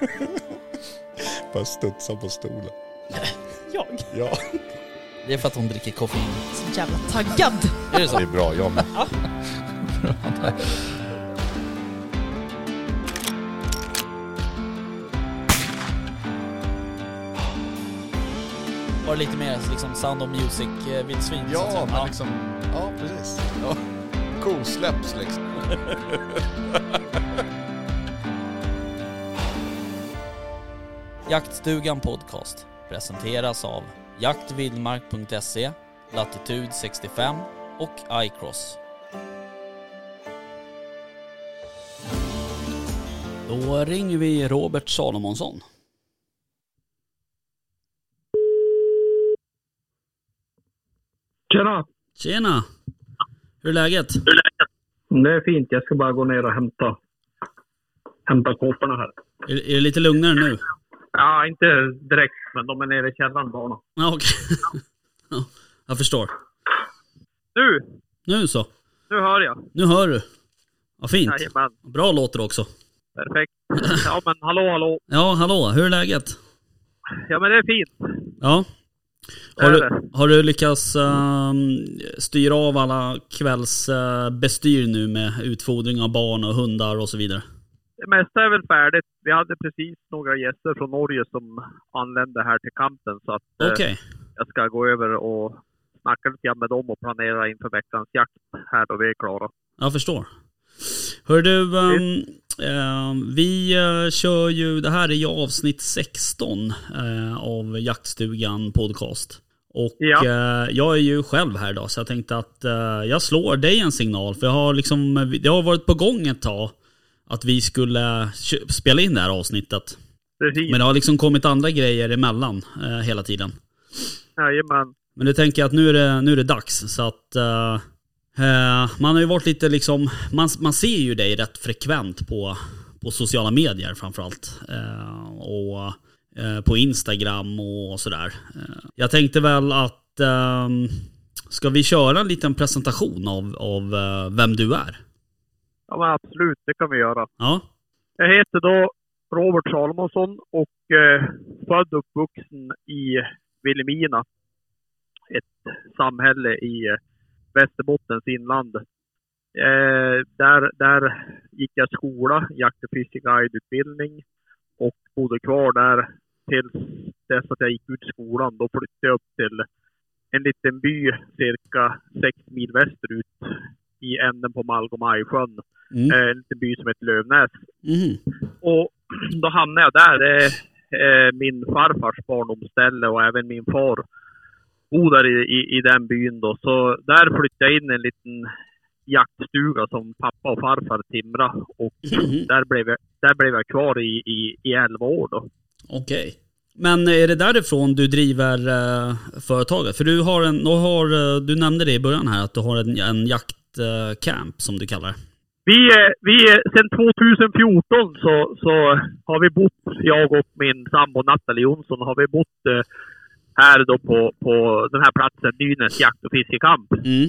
Bara studsa på stolen. Jag? Ja, Det är för att hon dricker koffein. Så jävla taggad. Är det så? det är bra. Jag med. Var det lite mer liksom Sound of Music-vildsvin? så att Ja, men liksom... Ja, precis. Ja. Kosläpps liksom. Jaktstugan Podcast presenteras av jaktvildmark.se, Latitude 65 och iCross. Då ringer vi Robert Salomonsson. Tjena! Tjena! Hur är läget? Det är fint. Jag ska bara gå ner och hämta, hämta kåporna här. Är, är det lite lugnare nu? Ja, inte direkt, men de är nere i källaren bara. Ja, okej. ja, jag förstår. Du! Nu så. Nu hör jag. Nu hör du. Vad fint. Jajamän. Bra låter också. Perfekt. Ja, men hallå, hallå. Ja, hallå. Hur är läget? Ja, men det är fint. Ja. Har du, har du lyckats ehm, styra av alla kvällsbestyr bestyr nu med utfodring av barn och hundar och så vidare? Det mesta är väl färdigt. Vi hade precis några gäster från Norge som anlände här till kampen, så att eh, Okej. jag ska gå över och snacka lite grann med dem och planera inför veckans jakt här då vi är klara. Jag förstår. Hör du, ehm, ehm, vi eh, kör ju, det här är ju avsnitt 16 eh, av Jaktstugan podcast. Och Ja. jag är ju själv här idag så jag tänkte att jag slår dig en signal. För jag har liksom, det har varit på gång ett tag att vi skulle spela in det här avsnittet. Precis. Men det har liksom kommit andra grejer emellan eh, hela tiden. Jajamän. Men nu tänker jag att nu är det, nu är det dags. Så att eh, eh, man har ju varit lite liksom, man, man ser ju dig rätt frekvent på, på sociala medier framförallt. Eh, och eh, på Instagram och sådär. Eh, jag tänkte väl att eh, ska vi köra en liten presentation av, av vem du är? Ja, men absolut. Det kan vi göra. Ja, Jag heter då Robert Salomonsson och eh, född och uppvuxen i Vilhelmina. Ett samhälle i eh, Västerbottens inland. Eh, där, där gick jag skola, jakt och fiskeguideutbildning och bodde kvar där tills dess att jag gick ut skolan. Då flyttade jag upp till en liten by cirka sex mil västerut i änden på Malgomajsjön. Mm. Eh, en liten by som heter Lövnäs. Mhm. Och då hamnade jag där. Det är eh, min farfars barndomsställe och även min far bor där i, i, i den byn då. Så där flyttade jag in en liten jaktstuga som pappa och farfar timra och Mhm. där blev jag, där blev jag kvar i, i, i 11 år då. Okej. Men är det därifrån du driver eh, företaget? För du har en, du, har, eh, du nämnde det i början här att du har en, en jaktcamp som du kallar det. Vi, vi, sen 2014 så, så har vi bott, jag och min sambo Nathalie Jonsson, har vi bott eh, här då på, på den här platsen, Nynäs jakt och fiskekamp. Mm.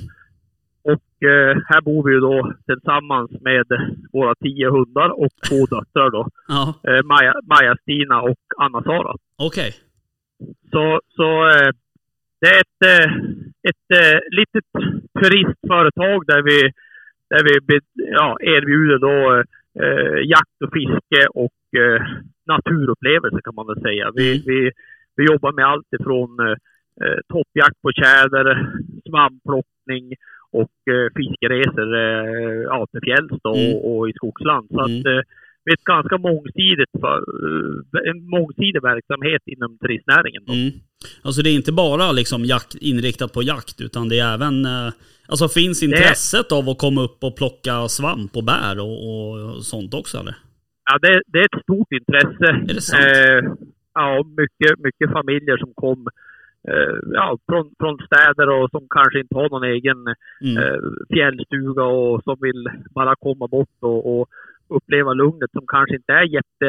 Och eh, här bor vi ju då tillsammans med våra tio hundar och två döttrar då. Ja, Eh, Maja, Maja-Stina och Anna-Sara. okej. Så, så eh, det är ett, ett eh, litet turistföretag där vi, där vi ja, erbjuder då eh, jakt och fiske och eh, naturupplevelser kan man väl säga. Vi, Mm. vi, vi jobbar med allt ifrån eh, eh, toppjakt på tjäder, svampplockning och eh, fiskeresor eh, ja, till fjälls då, Mm. och, och i skogsland. Så Mm. att, eh, ett ganska mångsidigt eh, en mångsidig verksamhet inom turistnäringen. Mm. Alltså det är inte bara liksom jakt, inriktat på jakt utan det är även, eh, alltså finns intresset av att komma upp och plocka svamp och bär och, och sånt också eller? Ja, det, det är ett stort intresse. Är det sant? Eh, ja, mycket, mycket familjer som kom eh, ja, från, från städer och som kanske inte har någon egen Mm. eh, fjällstuga och som vill bara komma bort och, och uppleva lugnet som kanske inte är jätte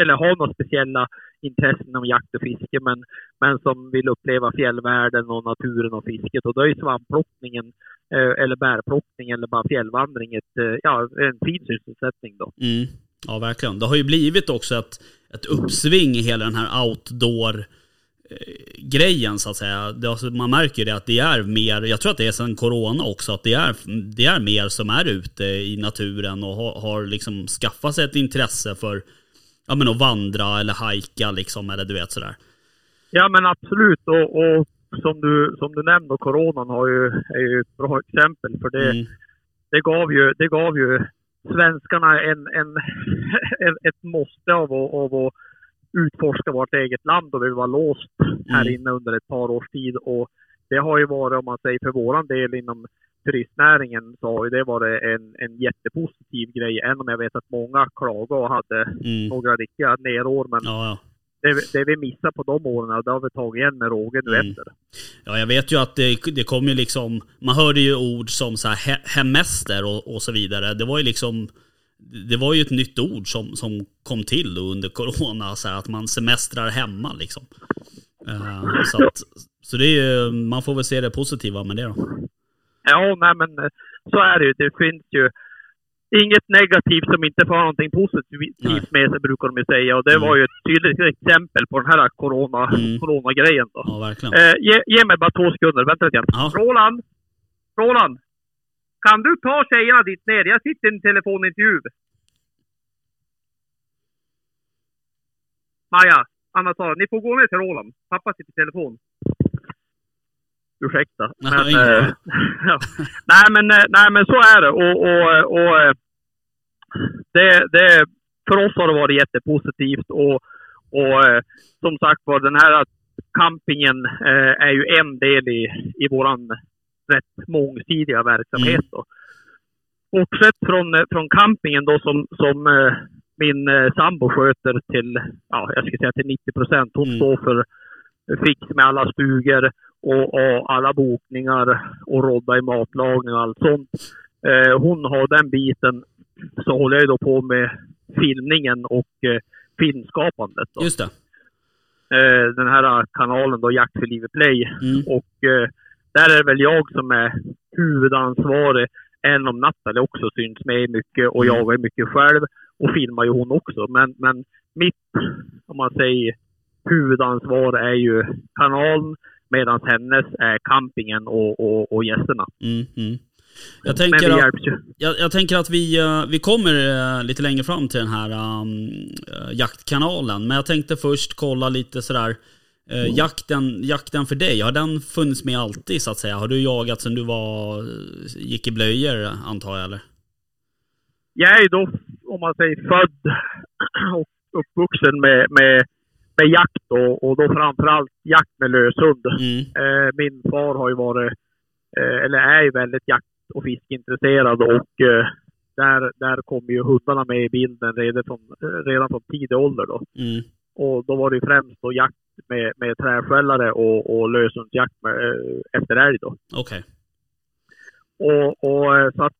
eller har några speciella intressen inom jakt och fiske men, men som vill uppleva fjällvärlden och naturen och fisket och då är svampplockningen eh, eller bärplockning eller bara fjällvandring ett, eh, ja, en fin sysselsättning då. Mm. Ja, verkligen. Det har ju blivit också ett, ett uppsving i hela den här outdoor eh, grejen så att säga. Det, alltså, man märker det att det är mer, jag tror att det är sedan corona också, att det är, det är mer som är ute i naturen och har, har liksom skaffat sig ett intresse för ja, men att vandra eller hajka liksom, eller du vet sådär. Ja men absolut och, och som, du, som du nämnde, coronan har ju, är ju ett bra exempel för det, Mm. det, gav, ju, det gav ju svenskarna en, en, ett måste av, av att utforska vårt eget land och vi var låst här Mm. inne under ett par års tid. Och det har ju varit, om man säger för våran del inom turistnäringen, så har ju det varit en, en jättepositiv grej. Även om jag vet att många klagade och hade Mm. några riktiga nerår. Men Ja, ja. det, det vi missade på de åren, det har vi tagit igen med råge nu Mm. efter. Ja, jag vet ju att det, det kom ju liksom, man hörde ju ord som så här he, hemester och, och så vidare. Det var ju liksom, det var ju ett nytt ord som, som kom till under corona, så här, att man semestrar hemma liksom. Eh, så, att, så det är ju, man får väl se det positiva med det då. Ja, nej men eh, så är det ju. Det finns ju inget negativt som inte får någonting Nej. positivt med sig, brukar de ju säga. Och det Mm. var ju ett tydligt exempel på den här corona, Mm. coronagrejen då. Ja, verkligen. Eh, ge, ge mig bara två sekunder, vänta lite grann. Ja. Roland! Roland! Kan du ta tjejerna dit ner? Jag sitter i en telefonintervju. Maja, Anna-Sara, ni får gå ner till Roland. Pappa sitter i telefon. Ursäkta. Men, eh, fara. ja. nej, men, eh, nej men så är det. Och, och, och eh, det, det, för oss har det varit jättepositivt. Och, och eh, som sagt var, den här campingen eh, är ju en del i, i våran rätt mångsidiga verksamhet. Då. Bortsett från, eh, från campingen då som, som eh, min eh, sambo sköter till, ja, jag ska säga till 90 procent. Hon Mm. står för fix med alla stugor och, och alla bokningar och rodda i matlagning och allt sånt. Eh, hon har den biten. Så håller jag då på med filmningen och eh, filmskapandet. Då. Just det. Eh, den här kanalen då, Jakt för livet play. Mm. Och där är det väl jag som är huvudansvarig. Även om Nathalie också syns med mycket och Mm. jag är mycket själv. Och filmar ju hon också. Men, men mitt, om man säger, huvudansvar är ju kanalen. Medan hennes är campingen och, och, och gästerna. Mm, mm. Jag tänker att, jag, jag tänker att vi, eh, vi kommer eh, lite längre fram till den här um, eh, jaktkanalen. Men jag tänkte först kolla lite sådär. Eh, jakten, jakten för dig, har den funnits med alltid så att säga? Har du jagat sedan du var, gick i blöjor antar jag eller? jag är ju då, om man säger född och uppvuxen med, med, med jakt och, och då framförallt jakt med löshund. Mm, Eh, min far har ju varit, eh, eller är ju väldigt jakt och fiskintresserad och eh, där, där kommer ju hundarna med i bilden redan från, redan från tidig ålder då. mm, Och då var det ju främst då jakt med, med träskällare och, och löshundsjakt med, eh, efter älg då. okej. Och, och eh, så att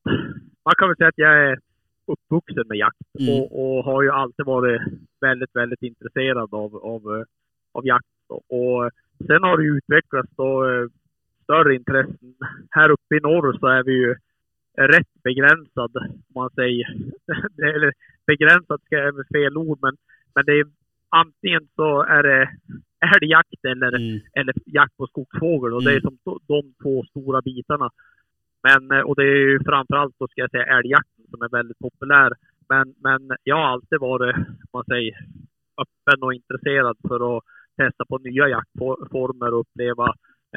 man kan väl säga att jag är uppvuxen med jakt Mm. och, och har ju alltid varit väldigt, väldigt intresserad av, av, eh, av jakt. Då. Och sen har det utvecklats då större intressen. Här uppe i norr så är vi ju rätt begränsad, om man säger. Eller begränsad ska jag väl fel ord, men, men det är antingen så är det älgjakt eller Mm, eller jakt på skogsfågel. Och det är Mm. som de två stora bitarna. Men, eh, och det är ju framförallt då ska jag säga älgjakten som är väldigt populär. Men, men jag har alltid varit, man säger, öppen och intresserad för att testa på nya jaktformer och uppleva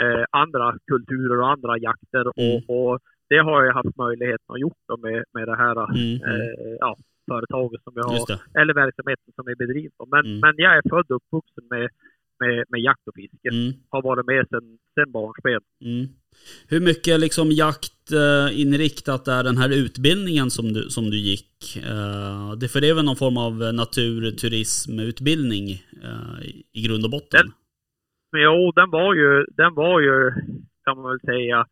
eh, andra kulturer och andra jakter. Mm. Och, och det har jag haft möjligheten att gjort med, med det här mm, mm. eh, ja, företaget som jag har eller verksamheten som vi bedriver. Men, Mm. men jag är född och uppvuxen med, med, med jakt och fiske. Mm. Har varit med sedan sen barnsben. Mm. Hur mycket liksom jakt eh, är den här utbildningen som du, som du gick? Eh, det, för det är väl någon form av naturturismutbildning eh, i- grund och botten? Den- jo, den var ju, den var ju, kan man väl säga,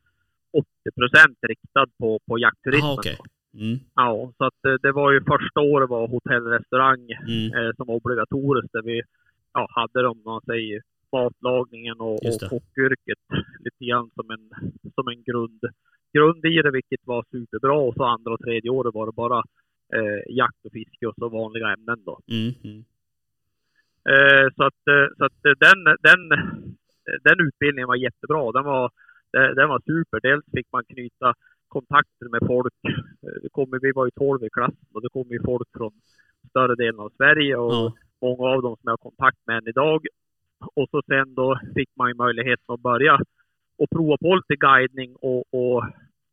80% riktad på, på jaktturismen. Jaha, okej. Mm, Ja, så att det var ju första året var hotellrestaurang mm, eh, som var obligatoriskt där vi ja, hade de, man säger, matlagningen och, och kockyrket lite grann som en, som en grund, grund i det, vilket var superbra. Och så andra och tredje året var det bara eh, jakt och fiske och så vanliga ämnen då. mm, mm. Eh, så att, eh, så att eh, den, den, den utbildningen var jättebra. Den var, den var super. Dels fick man knyta kontakter med folk. Eh, Det kom, vi var ju 12 i klassen och det kom ju folk från större delen av Sverige och Ja. Många av dem som jag har kontakt med än idag. Och så sen då fick man ju möjligheten att börja och prova på lite guidning och, och,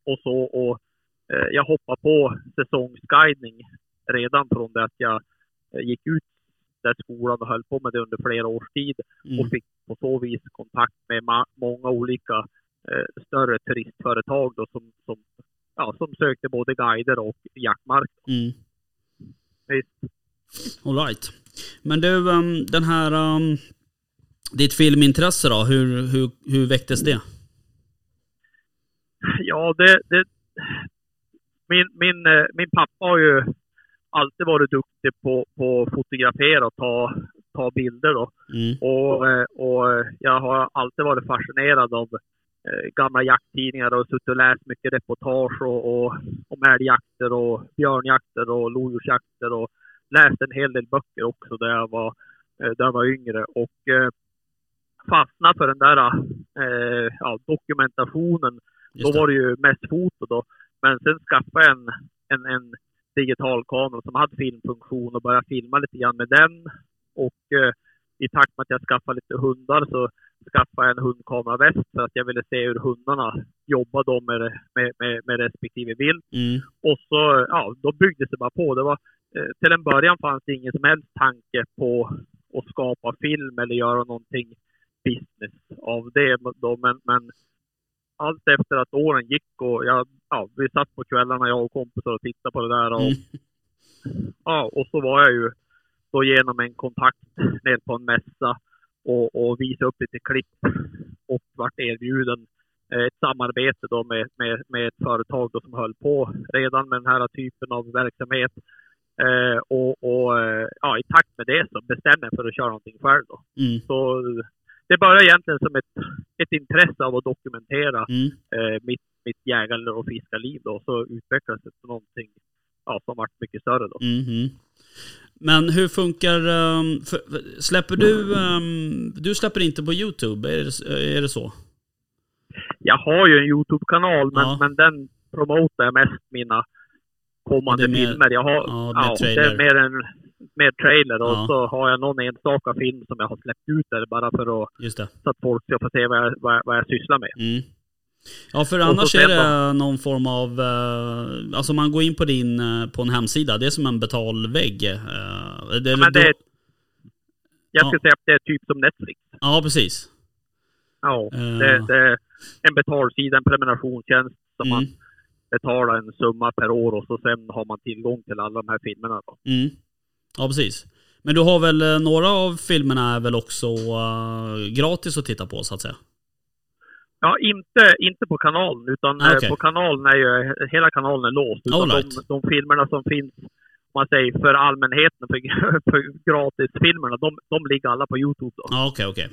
och så. Och, eh, jag hoppade på säsongsguidning redan från det att jag eh, gick ut där skolan och höll på med det under flera års tid och Mm. fick på så vis kontakt med många olika eh, större turistföretag då, som, som, ja, som sökte både guider och jaktmark. Mm. Visst. All right. Men du, ehm, den här... ehm, ditt filmintresse då, hur, hur, hur väcktes det? Ja, det, det, min, min, eh, min pappa har ju alltid varit duktig på, på att fotografera och ta, ta bilder. Då. Mm. Och, eh, och eh, jag har alltid varit fascinerad av gamla jakttidningar och suttit och läst mycket reportage och, och, om älgjakter och björnjakter och lodjursjakter och läst en hel del böcker också där jag var, eh, där jag var yngre. Och eh, fastnade för den där eh, ja, dokumentationen Just då var det ju mest foto då. Men sen skaffade jag en, en, en digital kamera som hade filmfunktion och började filma lite grann med den. Och eh, i takt med att jag skaffade lite hundar så skaffade jag en hundkameraväst för att jag ville se hur hundarna jobbar då med, med, med, med respektive vilt. Mm. Och så, ja, då byggdes det bara på. Det var, till en början fanns det ingen som helst tanke på att skapa film eller göra någonting business av det. Då, men, men allt efter att åren gick och jag, ja, vi satt på kvällarna jag och kompisar och tittade på det där. Och, Mm. ja, och så var jag ju då genom en kontakt ner på en mässa och, och visade upp lite klipp och vart erbjuden eh, ett samarbete då med, med, med ett företag då som höll på redan med den här typen av verksamhet. Eh, och och eh, ja, i takt med det så bestämde jag för att köra någonting själv. Då. Mm. Så det började egentligen som ett, ett intresse av att dokumentera Mm. eh, mitt, mitt jägar och fiskarliv. Då. Så utvecklades det till någonting ja, som varit mycket större. Då. Mhm. Men hur funkar... ehm, för, släpper du... ehm, du släpper inte på YouTube, är det, är det så? Jag har ju en Youtube-kanal men, Ja. men den promotar jag mest mina kommande mer- filmer. Jag har, ja, ja, det är mer en mer trailer och Ja. så har jag någon enstaka film som jag har släppt ut där bara för att, Just det. så att folk ska få se vad jag, vad, jag- vad jag sysslar med. Mm. Ja, för annars är det någon form av... eh, alltså man går in på din eh, på en hemsida, det är som en betalvägg. eh, det är Men det är, jag Ja. skulle säga att det är typ som Netflix. Ja, precis. Ja, Eh. det, det är en betalsida, en prenumerationstjänst som man Mm. betalar en summa per år och så sen har man tillgång till alla de här filmerna. Då. Mm. Ja, precis. Men du har väl eh, några av filmerna är väl också eh, gratis att titta på så att säga? Ja, inte, inte på kanalen, utan Ah, eh, okej. på kanalen är ju, hela kanalen är låst. Utan All right. de, de filmerna som finns, man säger för allmänheten, för, för gratisfilmerna, de, de ligger alla på Youtube. Ja, okej, okej.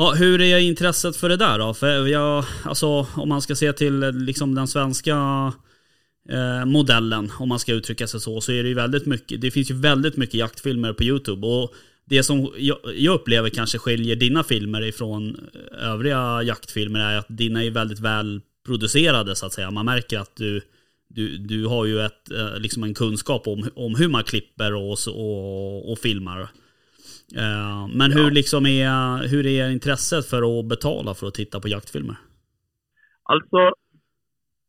Ja, hur är intresset för det där då? För jag, alltså om man ska se till liksom den svenska eh, modellen, om man ska uttrycka sig så, så är det ju väldigt mycket, det finns ju väldigt mycket jaktfilmer på YouTube. Och det som jag, jag upplever kanske skiljer dina filmer ifrån eh, övriga jaktfilmer är att dina är väldigt väl producerade så att säga. Man märker att du, du, du har ju ett, eh, liksom en kunskap om, om hur man klipper och, och, och filmar. Eh, Men hur, liksom är, hur är intresset för att betala för att titta på jaktfilmer? Alltså,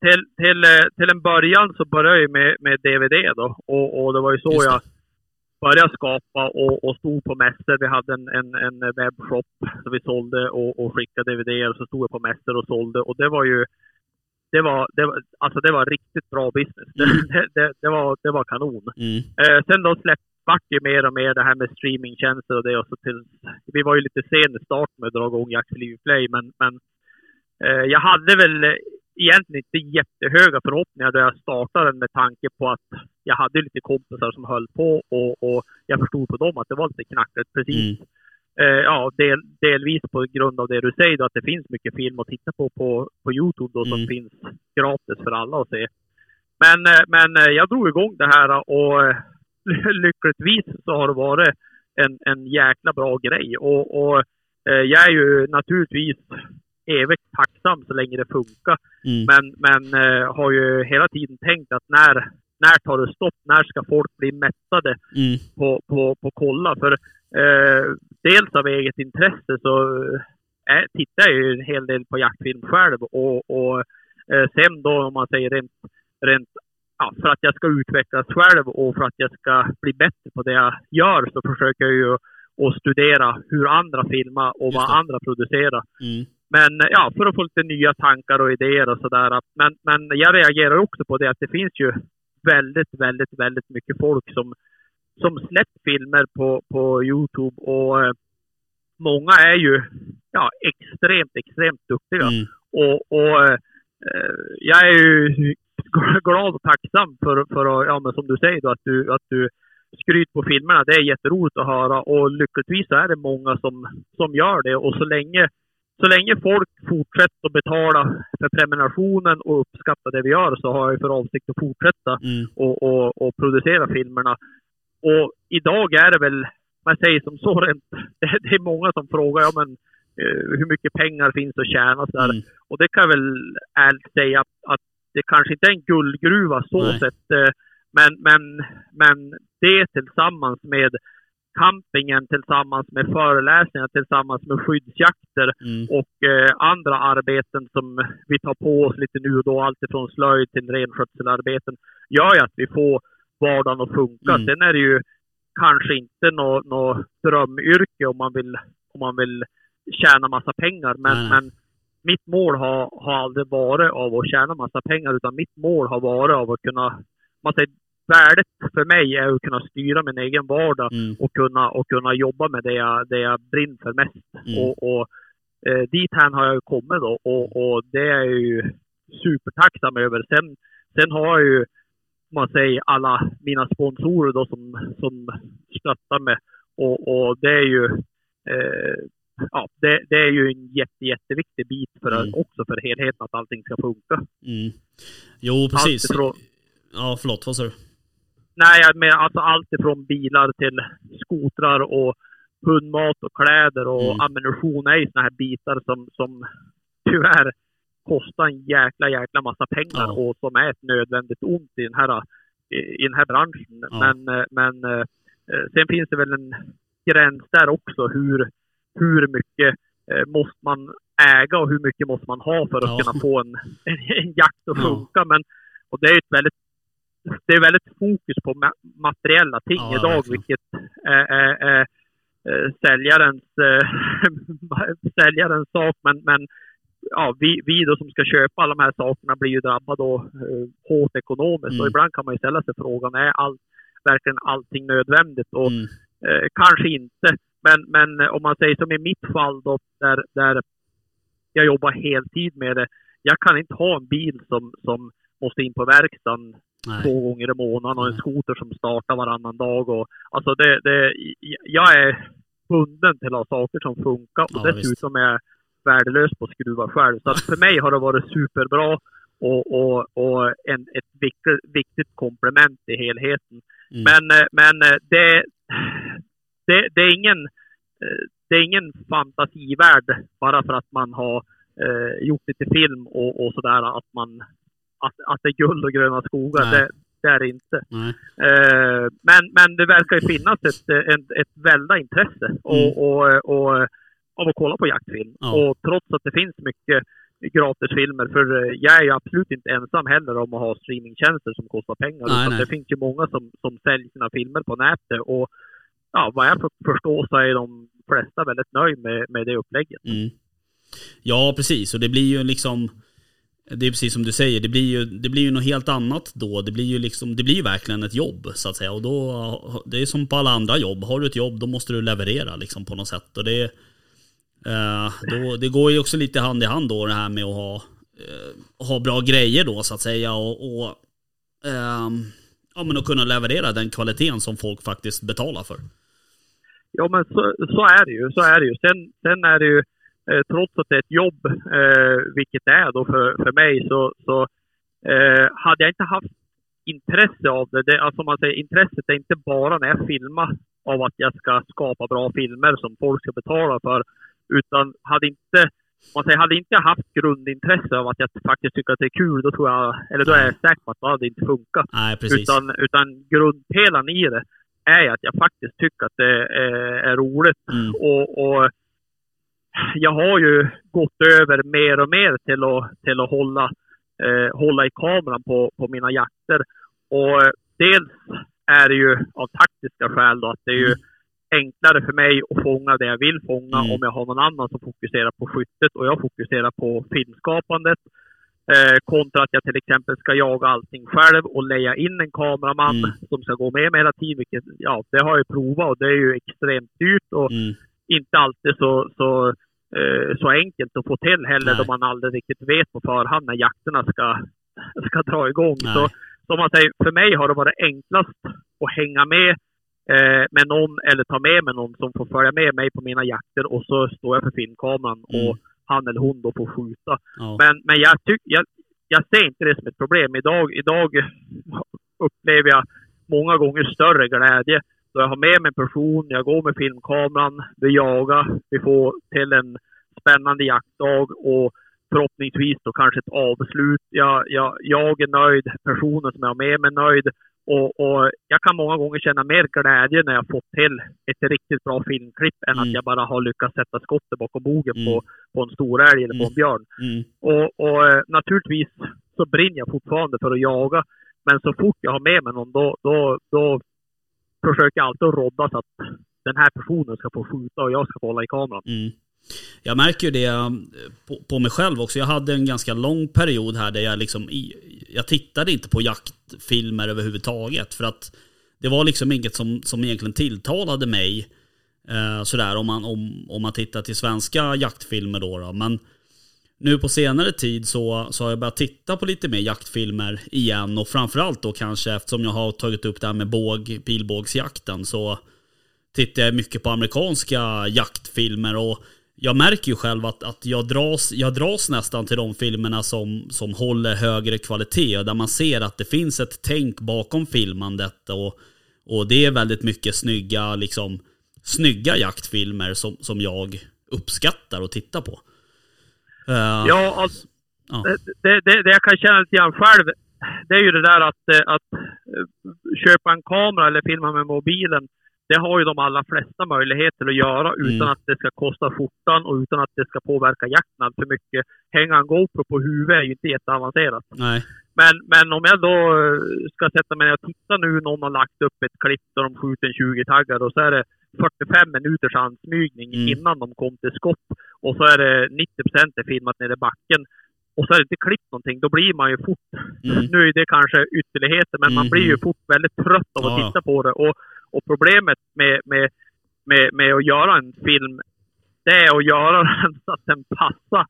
till, till, eh, till en början så började jag med, med DVD då. Och, och det var ju så jag började skapa och, och stod på mässor. Vi hade en, en, en webbshop där vi sålde och, och skickade DVD och så stod jag på mässor och sålde. Och det var ju det var, det var, alltså det var riktigt bra business. Mm. Det, det, det, var, det var kanon. Mm. Eh, sen då släpp, vart ju mer och mer det här med streamingtjänster och det. Och så till, vi var ju lite sen i starten med att dra igång Liv Play, men, men eh, jag hade väl eh, egentligen inte jättehöga förhoppningar då jag startade med tanke på att jag hade lite kompisar som höll på och, och jag förstod på dem att det var lite knackigt precis. Mm. Eh, ja, del, delvis på grund av det du säger då, att det finns mycket film att titta på på, på Youtube då, som Mm. finns gratis för alla att se. Men, eh, men eh, jag drog igång det här och lyckligtvis så har det varit en, en jäkla bra grej. Och, och eh, jag är ju naturligtvis evigt tacksam så länge det funkar. Mm. Men, men eh, har ju hela tiden tänkt att när, när tar det stopp? När ska folk bli mättade Mm. på, på, på kolla? För eh, dels av eget intresse så eh, tittar jag ju en hel del på jaktfilm själv och, och eh, sen då om man säger rent, rent ja, för att jag ska utvecklas själv och för att jag ska bli bättre på det jag gör så försöker jag ju att studera hur andra filmar och vad andra producerar. Mm. Men eh, ja, för att få lite nya tankar och idéer och sådär. Men, men jag reagerar också på det att det finns ju väldigt, väldigt, väldigt mycket folk som, som släppt filmer på, på Youtube och eh, många är ju ja, extremt, extremt duktiga. Mm. Och, och eh, jag är ju glad och tacksam för, för att, ja men som du säger då, att du, att du skryter på filmerna. Det är jätteroligt att höra och lyckligtvis så är det många som, som gör det. Och så länge, så länge folk fortsätter att betala för prenumerationen och uppskatta det vi gör så har jag för avsikt att fortsätta Mm. och, och, och producera filmerna. Och idag är det väl, man säger som så, rent, det, är många som frågar ja, men, eh, hur mycket pengar finns att tjäna. Så. Mm. Och det kan jag väl ärligt säga att det kanske inte är en guldgruva så Nej. sett. eh, Men, men, men det tillsammans med campingen, tillsammans med föreläsningar, tillsammans med skyddsjakter Mm. och eh, andra arbeten som vi tar på oss lite nu och då, alltifrån slöjd till renskötselarbeten, gör ju att vi får vardagen att funka. Mm. Sen är det ju kanske inte något nå drömyrke om man vill, om man vill tjäna massa pengar, men, nej. men mitt mål har, har aldrig varit av att tjäna massa pengar, utan mitt mål har varit av att kunna, man säger, värdet för mig är att kunna styra min egen vardag Mm. och kunna, och kunna jobba med det jag, det jag brinner för mest. Mm. Och, och eh, dit här har jag kommit då och, och det är jag ju supertacksam över. Sen, sen har jag ju, man säger, alla mina sponsorer då som, som stöttar mig. Och, och det är ju eh, ja, det, det är ju en jätte, jätteviktig bit för Mm. också för helheten att allting ska funka. Mm. Jo, precis. Allt ifrån, Ja, förlåt, vad sa du? Nej, menar alltså allt ifrån bilar till skotrar och hundmat och kläder och Mm. ammunition är ju såna här bitar som, som tyvärr kostar en jäkla, jäkla massa pengar Ja. och som är ett nödvändigt ont i den här, i, i den här branschen. Ja. Men, eh, men eh, eh, sen finns det väl en gräns där också hur, hur mycket eh, måste man äga och hur mycket måste man ha för att Ja. kunna få en, en, en jakt att Ja. funka. Men, och det är ett väldigt det är väldigt fokus på ma- materiella ting Ja, idag, verkligen. vilket är, är, är eh, säljarens, eh, säljarens sak. Men, men ja, vi, vi då som ska köpa alla de här sakerna blir ju drabbade då, eh, hårt ekonomiskt. Mm. Och ibland kan man ju ställa sig frågan, är allt, verkligen allting nödvändigt? Och Mm. eh, kanske inte. Men, men eh, om man säger som i mitt fall då, där, där jag jobbar heltid med det. Jag kan inte ha en bil som, som måste in på verkstaden Nej. två gånger i månaden och en Nej. skoter som startar varannan dag. Och, alltså det, det, jag är bunden till att ha saker som funkar och Ja, dessutom är jag värdelös på att skruva själv. Så att för mig har det varit superbra och, och, och en, ett viktigt, viktigt komplement i helheten. Mm. Men, eh, men eh, det, det, det, är ingen, eh, det är ingen fantasivärld bara för att man har eh, gjort lite film och, och sådär. Att, man, att, att det är guld och gröna skogar. Nej. Det, det är det inte. Eh, men, men det verkar ju finnas ett, ett, ett välda intresse och, och, och, av att kolla på jaktfilm. Mm. Ja. Och trots att det finns mycket gratisfilmer, för eh, jag är ju absolut inte ensam heller om att ha streamingtjänster som kostar pengar. Nej, nej. det finns ju många som, som säljer sina filmer på nätet och ja, vad jag förstår så är de flesta väldigt nöjda med, med det upplägget. Mm. Ja, precis. Och det blir ju liksom... Det är precis som du säger, det blir ju, det blir ju något helt annat då. Det blir ju liksom, det blir ju verkligen ett jobb så att säga. Och då, det är som på alla andra jobb. Har du ett jobb, då måste du leverera liksom på något sätt. Och det, eh, då, det går ju också lite hand i hand då det här med att ha, eh, ha bra grejer då så att säga. Och, och eh, ja, men att kunna leverera den kvaliteten som folk faktiskt betalar för. Ja, men så, så är det ju. Så är det ju. Sen, sen är det ju, eh, trots att det är ett jobb, eh, vilket det är då för, för mig, så, så eh, hade jag inte haft intresse av det. det alltså man säger, intresset är inte bara när jag filmar av att jag ska skapa bra filmer som folk ska betala för. Utan hade inte, man säger, hade inte haft grundintresse av att jag faktiskt tycker att det är kul, då tror jag, eller då är jag säker på att det hade inte funkat. Nej, precis. Utan, utan grundpelaren i det är att jag faktiskt tycker att det är, roligt. Mm. Och, och jag har ju gått över mer och mer till att, till att hålla, eh, hålla i kameran på, på mina jakter. Och eh, dels är det ju av taktiska skäl då att det är ju enklare för mig att fånga det jag vill fånga Mm. om jag har någon annan som fokuserar på skyttet och jag fokuserar på filmskapandet. Eh, kontra att jag till exempel ska jaga allting själv och leja in en kameraman Mm. som ska gå med mig hela tiden. Vilket, ja, det har jag provat och det är ju extremt dyrt och Mm. inte alltid så, så, eh, så enkelt att få till heller Nej. då man aldrig riktigt vet på förhand när jakterna ska, ska dra igång. Nej. Så som man säger, för mig har det varit enklast att hänga med eh, med någon eller ta med mig någon som får följa med mig på mina jakter och så står jag för filmkameran Mm. och han eller hon då får skjuta. Ja. Men, men jag, tyck, jag, jag ser inte det som ett problem. Idag, idag upplever jag många gånger större glädje då jag har med mig en person, jag går med filmkameran, vi jagar, vi får till en spännande jaktdag och förhoppningsvis då kanske ett avslut. Jag, jag, jag är nöjd, personen som jag har med mig är nöjd och, och jag kan många gånger känna mer glädje när jag fått till ett riktigt bra filmklipp än Mm. att jag bara har lyckats sätta skottet bakom bogen Mm. på, på en stor älg eller på en björn. Mm. Och, och eh, naturligtvis så brinner jag fortfarande för att jaga. Men så fort jag har med mig någon då, då, då försöker jag alltid rodda så att den här personen ska få skjuta och jag ska få hålla i kameran. Jag märker ju det eh, på, på mig själv också. Jag hade en ganska lång period här där jag liksom, jag tittade inte på jaktfilmer överhuvudtaget. För att det var liksom inget som, som egentligen tilltalade mig. Eh, sådär om man, om, om man tittar till svenska jaktfilmer då. då. Men nu på senare tid så, så har jag börjat titta på lite mer jaktfilmer igen. Och framförallt då kanske eftersom jag har tagit upp det här med båg, pilbågsjakten så tittar jag mycket på amerikanska jaktfilmer och jag märker ju själv att, att jag, dras, jag dras nästan till de filmerna som, som håller högre kvalitet och där man ser att det finns ett tänk bakom filmandet och, och det är väldigt mycket snygga, liksom, snygga jaktfilmer som, som jag uppskattar och tittar på. Eh, Ja, alltså, ja. det, det, det jag kan känna lite grann själv, det är ju det där att, eh, att eh, köpa en kamera eller filma med mobilen. Det har ju de allra flesta möjligheter att göra utan Mm. att det ska kosta skjortan och utan att det ska påverka jakten alltför mycket. Hänga en GoPro på huvudet är ju inte jätteavancerat. Nej. Men, men om jag då eh, ska sätta mig ner och titta nu, någon har lagt upp ett klipp där de skjuter en 20-taggare och så är det 45 minuters ansmygning Mm. innan de kom till skott. Och så är det 90 är filmat nere i backen. Och så är det inte klippt någonting. Då blir man ju fort, Mm. nu är det kanske ytterligheter, men man blir ju fort väldigt trött av att Ja. titta på det. Och, och problemet med, med, med, med att göra en film, det är att göra den så att den passar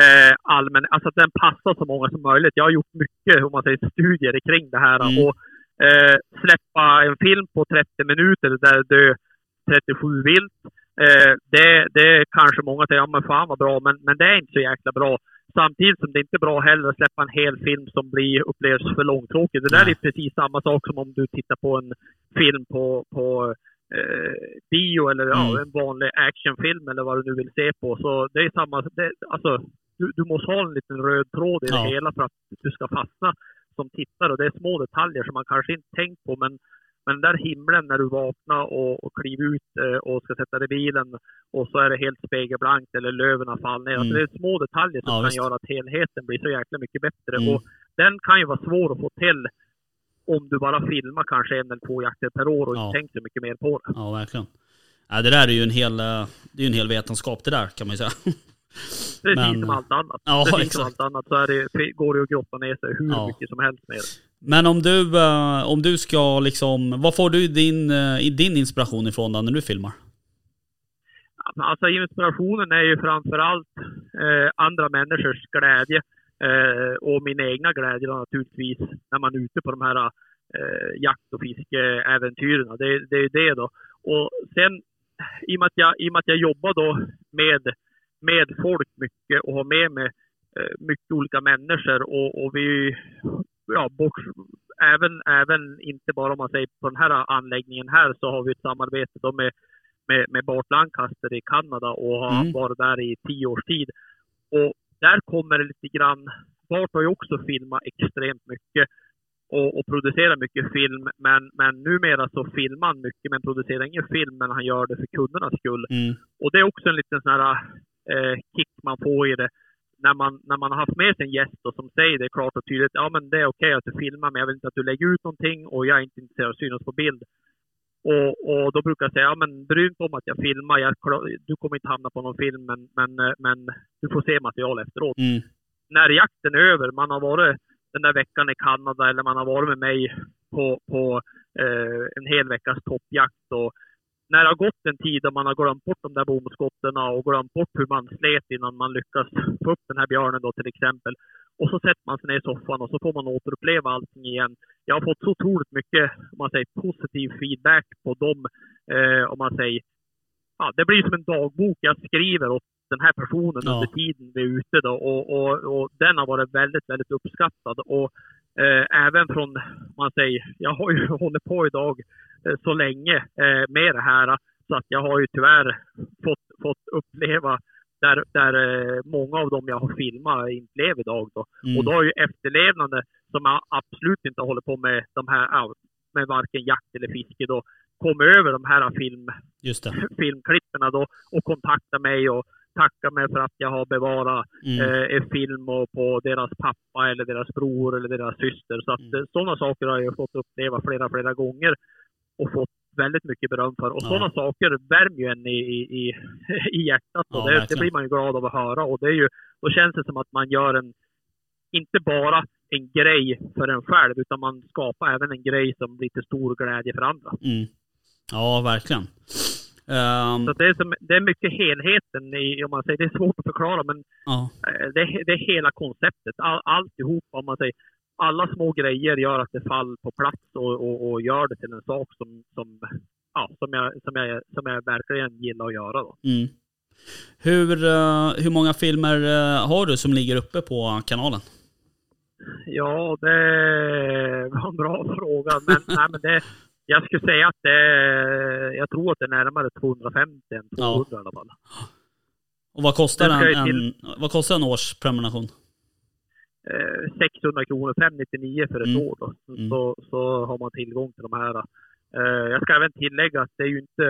eh, allmän, alltså att den passar så många som möjligt. Jag har gjort mycket, om man säger, studier kring det här. Mm. Och eh, släppa en film på 30 minuter där det dör 37 vilt. Eh, det, det kanske många säger, ja men fan vad bra, men, men det är inte så jäkla bra. Samtidigt som det inte är bra heller att släppa en hel film som blir, upplevs för långtråkig. Det där är precis samma sak som om du tittar på en film på, på eh, bio eller ja, Mm. en vanlig actionfilm eller vad du nu vill se på. Så det är samma, det, alltså, du, du måste ha en liten röd tråd i Ja. det hela för att du ska fastna som tittare. Och det är små detaljer som man kanske inte tänkt på, men men den där himlen när du vaknar och, och kliver ut eh, och ska sätta dig i bilen och så är det helt spegelblankt eller löven har fallit ner. Alltså Mm. det är små detaljer som Ja, kan göra att helheten blir så jäkla mycket bättre. Mm. Och den kan ju vara svår att få till om du bara filmar kanske en eller två jakter per år och Ja. inte tänker så mycket mer på det. Ja, verkligen. Ja, det där är ju en hel, eh, det är en hel vetenskap det där kan man ju säga. Precis Men- som allt annat. Ja, Precis exakt. som allt annat så är det, går det att grotta ner sig hur Ja. mycket som helst med det. Men om du, eh, om du ska liksom, vad får du din, eh, din inspiration ifrån då när du filmar? Alltså inspirationen är ju framförallt eh, andra människors glädje eh, och min egna glädje då naturligtvis när man är ute på de här eh, jakt och fiskeäventyren. Det, det är ju det då. Och sen i och med att jag, i och med att jag jobbar då med, med folk mycket och har med mig eh, mycket olika människor och, och vi, ja, bort, även, även inte bara om man säger på den här anläggningen här så har vi ett samarbete då med, med, med Bart Lancaster i Kanada och har Mm. varit där i tio års tid. Och där kommer det lite grann, Bart har ju också filmat extremt mycket och, och producerar mycket film, men, men numera så filmar han mycket men producerar ingen film, men han gör det för kundernas skull. Mm. Och det är också en liten sån här eh, kick man får i det. När man, när man har haft med sig en gäst och som säger det klart och tydligt. Ja men det är okej att du filmar men jag vill inte att du lägger ut någonting och jag är inte intresserad av att synas på bild. Och, och då brukar jag säga, ja men bry dig inte om att jag filmar. Jag, du kommer inte hamna på någon film men, men, eh, men du får se material efteråt. Mm. När jakten är över, man har varit den där veckan i Kanada eller man har varit med mig på, på eh, en hel veckas toppjakt. Och när det har gått en tid och man har glömt bort de där bomskotten och glömt bort hur man slet innan man lyckas få upp den här björnen då till exempel. Och så sätter man sig ner i soffan och så får man återuppleva allting igen. Jag har fått så otroligt mycket, om man säger positiv feedback på dem. Eh, om man säger, ja, det blir som en dagbok jag skriver åt den här personen Ja. under tiden vi är ute då. Och, och, och den har varit väldigt, väldigt uppskattad. Och eh, även från, man säger, jag har ju hållit på idag eh, så länge eh, med det här. Så att jag har ju tyvärr fått, fått uppleva där, där eh, många av dem jag har filmat inte lever idag. Då. Mm. Och då har ju efterlevnande som jag absolut inte håller på med de här, med varken jakt eller fiske då, kommit över de här film, filmklipperna då och kontaktat mig och tackat mig för att jag har bevarat Mm. eh, en film på deras pappa eller deras bror eller deras syster. Så att Mm. eh, sådana saker har jag fått uppleva flera, flera gånger och fått väldigt mycket beröm för. Och Ja. sådana saker värmer ju en i, i, i, i hjärtat. Och Ja, det, det blir man ju glad av att höra. Och det är ju, då känns det som att man gör en, inte bara en grej för en själv, utan man skapar även en grej som blir till stor glädje för andra. Mm. Ja, verkligen. Ehm, Så det, är som, det är mycket helheten i, om man säger, det är svårt att förklara, men ja. Eh, det, det är hela konceptet. All, alltihop, om man säger. Alla små grejer gör att det faller på plats och, och, och gör det till en sak som, som, ja, som, jag, som, jag, som jag verkligen gillar att göra. Då. Mm. Hur, eh, hur många filmer eh, har du som ligger uppe på kanalen? Ja, det var en bra fråga. Men, nej, men det, jag skulle säga att det, jag tror att det är närmare 250 än 200 i alla fall. Och vad kostar, en, en, till- vad kostar en årsprenumeration? eh, 600 kronor, 599 för ett Mm. år. Då. Mm. Så, så har man tillgång till de här. Eh, jag ska även tillägga att det är ju inte,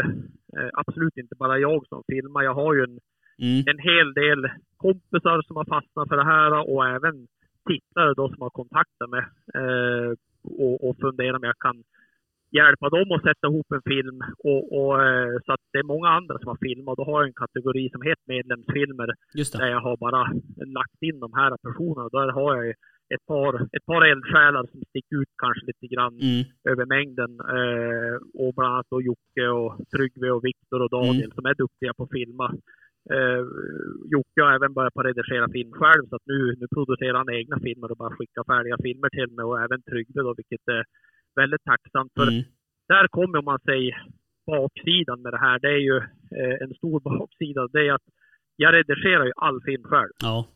eh, absolut inte bara jag som filmar. Jag har ju en, Mm. en hel del kompisar som har fastnat för det här och även tittare då som har kontaktat mig eh, och, och funderar om jag kan hjälpa dem att sätta ihop en film. Och, och, eh, så att det är många andra som har filmat. Då har jag en kategori som heter medlemsfilmer där jag har bara lagt in de här personerna. Där har jag ett par, ett par eldsjälar som sticker ut kanske lite grann Mm. över mängden. Eh, och bland annat då Jocke och Tryggve och Viktor och Daniel Mm. som är duktiga på att filma. Eh, Jocke har även börjat på att redigera film själv så att nu, nu producerar han egna filmer och bara skickar färdiga filmer till mig och även Tryggve då vilket är väldigt tacksamt för. Mm. Där kommer om man säger baksidan med det här. Det är ju eh, en stor baksida. Det är att jag redigerar ju all film själv. Ja.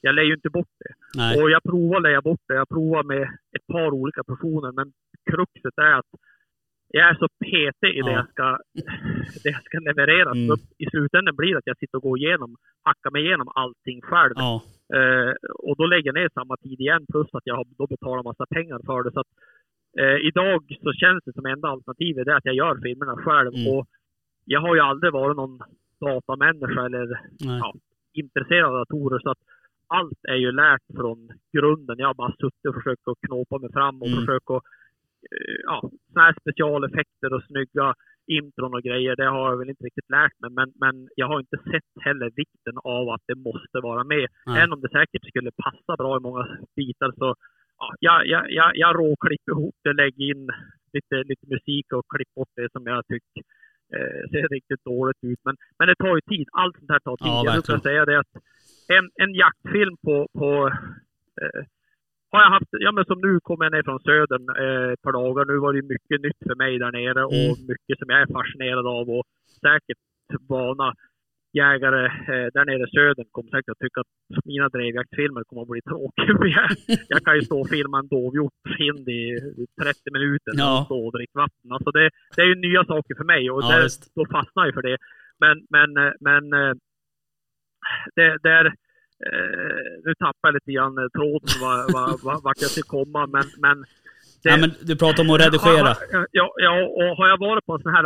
Jag lägger ju inte bort det. Nej. Och jag provar att lägga bort det. Jag provar med ett par olika personer. Men kruxet är att jag är så petig i det, Ja. jag ska, det jag ska leverera. Mm. Så I slutändan blir det att jag sitter och går igenom, hackar mig igenom allting själv. Ja. Eh, och då lägger jag ner samma tid igen plus att jag har då betalat massa pengar för det. Så att, eh, idag så känns det som enda alternativet är att jag gör filmerna själv. Mm. Och jag har ju aldrig varit någon datamänniska eller. Ja. intresserad av datorer. Så att allt är ju lärt från grunden. Jag har bara suttit och försökt att knåpa mig fram och Mm. försökt att ja, såna här specialeffekter och snygga intron och grejer, det har jag väl inte riktigt lärt mig. Men, men jag har inte sett heller vikten av att det måste vara med. Nej. Även om det säkert skulle passa bra i många bitar så ja, jag, jag, jag, jag råklipper ihop det, lägger in lite, lite musik och klipper bort det som jag tycker eh, ser riktigt dåligt ut. Men, men det tar ju tid. Allt sånt här tar tid. Ja, jag brukar säga det att en, en jaktfilm på, på eh, har jag haft, ja men som nu kommer jag ner från södern eh, ett par dagar. Nu var det mycket nytt för mig där nere och Mm. mycket som jag är fascinerad av och säkert vana. jägare eh, där nere i södern kommer säkert att tycka att mina drevjaktsfilmer kommer att bli tråkiga. Jag, jag kan ju stå och filma en dovhjortshind i 30 minuter Ja. och stå och dricka vatten. Alltså det, det är ju nya saker för mig och Ja, det, visst. då fastnar jag för det. Men, men, eh, men eh, det, det är, nu tappar jag lite grann eh, tråden var, var, var, vart jag ska komma, men, men det- Ja, men du pratar om att redigera. Ja, ja, ja, och har jag varit på en sån här,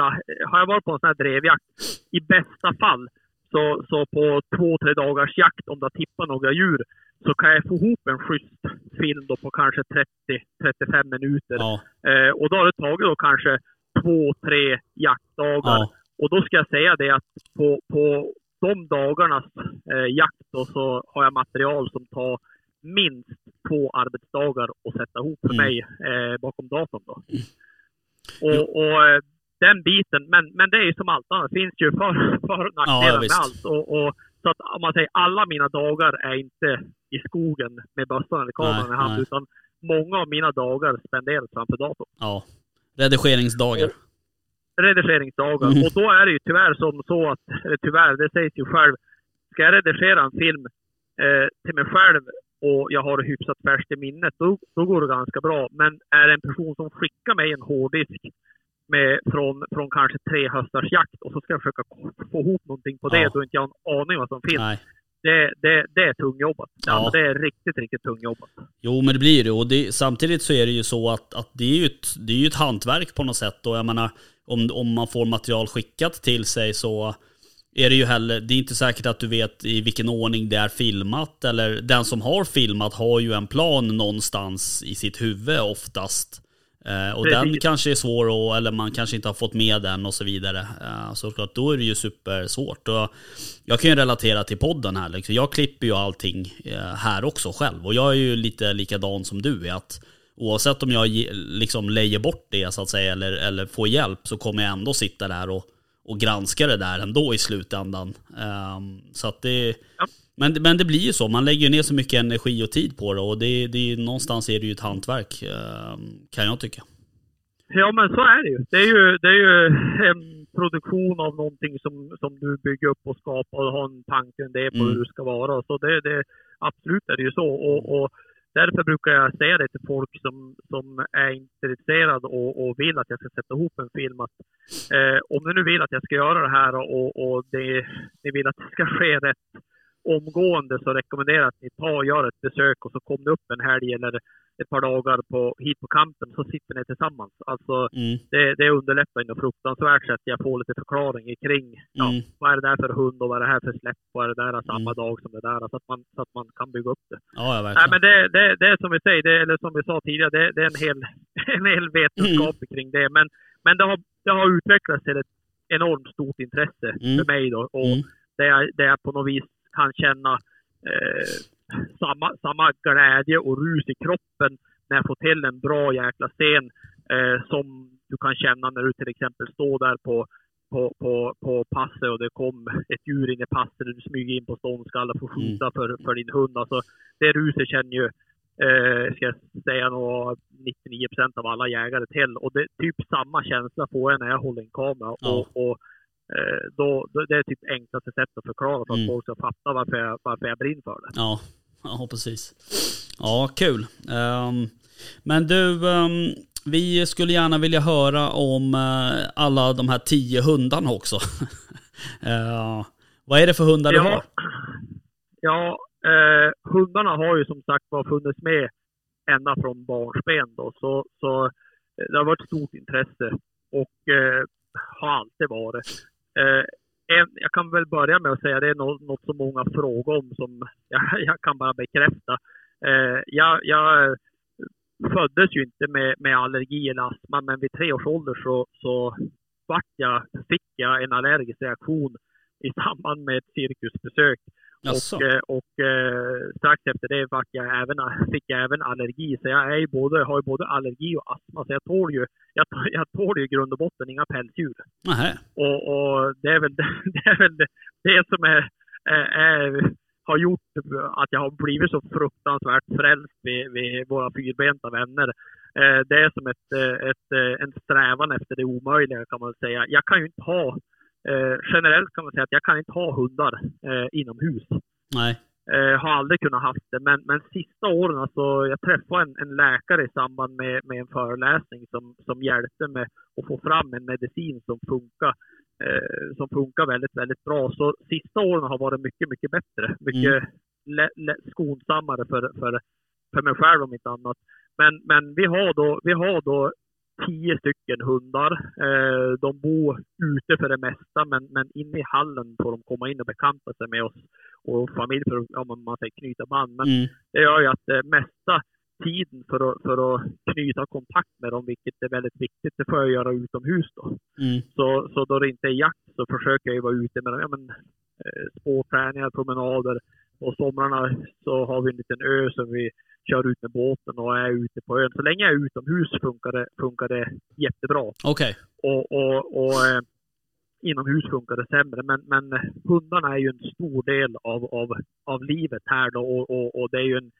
har jag varit på en sån här drevjakt, i bästa fall, så, så på två, tre dagars jakt, om det har tippat några djur, så kan jag få ihop en schysst film då på kanske 30-35 minuter. Ja, Eh, och då har det tagit då kanske två, tre jaktdagar. ja, Och då ska jag säga det att på, på de dagarnas eh, jakt då, så har jag material som tar minst två arbetsdagar att sätta ihop för Mm. mig eh, bakom datorn. Då. Jo. Och, och eh, den biten, men, men det är ju som allt annat, det finns ju för, för och nackdelar med visst. allt. Och, och, så att om man säger alla mina dagar är inte i skogen med bössan eller kameran i hand, utan många av mina dagar spenderas framför datorn ja. Redigeringsdagar. Redigeringsdagar. Mm. Och då är det ju tyvärr som så att, eller tyvärr, det sägs ju själv, ska jag redigera en film eh, till mig själv och jag har hyfsat färskt i minnet, då, då går det ganska bra. Men är det en person som skickar mig en hårddisk med, från, från kanske tre höstars jakt och så ska jag försöka få ihop någonting på det, Ja. då inte jag har en aning vad som finns. Nej. Det, det, det är tungjobbat. Ja. Det är riktigt, riktigt tungjobbat. Jo, men det blir det. Och det, samtidigt så är det ju så att, att det, är ju ett, det är ju ett hantverk på något sätt. Och jag menar, om, om man får material skickat till sig så är det ju heller, det är inte säkert att du vet i vilken ordning det är filmat. Eller den som har filmat har ju en plan någonstans i sitt huvud oftast. Eh, och den Precis. kanske är svår att, eller man kanske inte har fått med den och så vidare. Eh, så klart, då är det ju supersvårt. Och jag kan ju relatera till podden här. Liksom. Jag klipper ju allting eh, här också själv. Och jag är ju lite likadan som du är. Att oavsett om jag liksom lejer bort det så att säga eller, eller får hjälp så kommer jag ändå sitta där och, och granska det där ändå i slutändan. Ehm, så att det... Ja. Men, men det blir ju så, man lägger ner så mycket energi och tid på det och det, det, någonstans är det ju ett hantverk ehm, kan jag tycka. Ja, men så är det ju. Det är ju, det är ju en produktion av någonting som, som du bygger upp och skapar och har en tanke det på Mm. hur det ska vara. Så det, det, absolut är det ju så. Och, och därför brukar jag säga det till folk som, som är intresserade och, och vill att jag ska sätta ihop en film. Att, eh, om ni nu vill att jag ska göra det här och, och det, ni vill att det ska ske rätt omgående så rekommenderar jag att ni tar och gör ett besök och så kommer ni upp en helg eller ett par dagar på, hit på kampen så sitter ni tillsammans. Alltså Mm, det, det underlättar ju något fruktansvärt så att jag får lite förklaring kring ja, Mm. vad är det där för hund och vad är det här för släpp? Vad är det där samma Mm. dag som det där? Så att man, så att man kan bygga upp det. ja, ja Nej, men det, det, det är som vi säger, det, eller som vi sa tidigare, det, det är en hel, en hel vetenskap kring det. Men, men det, har, det har utvecklats till ett enormt stort intresse Mm. för mig då. Och Mm. där, jag, där jag på något vis kan känna eh, samma, samma glädje och rus i kroppen när jag får till en bra jäkla scen eh, som du kan känna när du till exempel står där på, på, på, på passet och det kom ett djur in i passet och du smyger in på ståndskall och får skjuta för, för din hund. Alltså, det ruset känner ju eh, ska jag säga nog 99 procent av alla jägare till. Och det, typ samma känsla får jag när jag håller en kamera. Ja. Och, och då, då, det är typ enklaste sättet att förklara för att Mm. folk ska fatta varför jag, varför jag brinner för det. Ja, ja precis. Ja, kul. Ehm, men du, ehm, vi skulle gärna vilja höra om eh, alla de här tio hundarna också. Eh, vad är det för hundar du Ja, har? ja eh, hundarna har ju som sagt var funnits med ända från barnsben då. Så, så eh, det har varit stort intresse och eh, har alltid varit. Eh, jag kan väl börja med att säga det är något, som många frågar om som jag, kan bara bekräfta. Eh, jag, jag eh, föddes ju inte med, med allergi eller astma, men vid tre års ålder så, så jag, fick jag en allergisk reaktion i samband med ett cirkusbesök. Jaså? Och, eh, och eh, strax efter det jag även, fick jag även allergi. Så jag är både, har ju både allergi och astma. Så jag tål ju, jag, jag tål ju i grund och botten inga pälsdjur. Och, och det är väl det, är väl det, som är, är, är, har gjort att jag har blivit så fruktansvärt frälst vid, vid våra fyrbenta vänner. Eh, det är som ett, ett, en strävan efter det omöjliga kan man säga. Jag kan ju inte ha eh, generellt kan man säga att jag kan inte ha hundar eh, inomhus. Nej. Eh, har aldrig kunnat haft det, men, men sista åren, alltså, jag träffade en, en läkare i samband med, med en föreläsning som, som hjälpte mig att få fram en medicin som funkar, eh, som funkar väldigt, väldigt bra. Så sista åren har varit mycket, mycket bättre. Mycket lä, lä, skonsammare för, för, för mig själv om inte annat. Men, men vi har då, vi har då tio stycken hundar. Eh, de bor ute för det mesta, men, men inne i hallen får de komma in och bekanta sig med oss och familj för att ja, man säger, knyta band. Men Mm. det gör ju att det mesta tiden för att, för att knyta kontakt med dem, vilket är väldigt viktigt, det får jag göra utomhus då. Mm. Så, så då det inte är jakt så försöker jag ju vara ute med dem. Ja, men, eh, spårträningar, promenader. På somrarna så har vi en liten ö som vi kör ut med båten och är ute på ön. Så länge jag är utomhus funkar det, funkar det jättebra. Okej. Och, och, och eh, inomhus funkar det sämre. Men, men hundarna är ju en stor del av, av, av livet här då och, och, och det är ju en,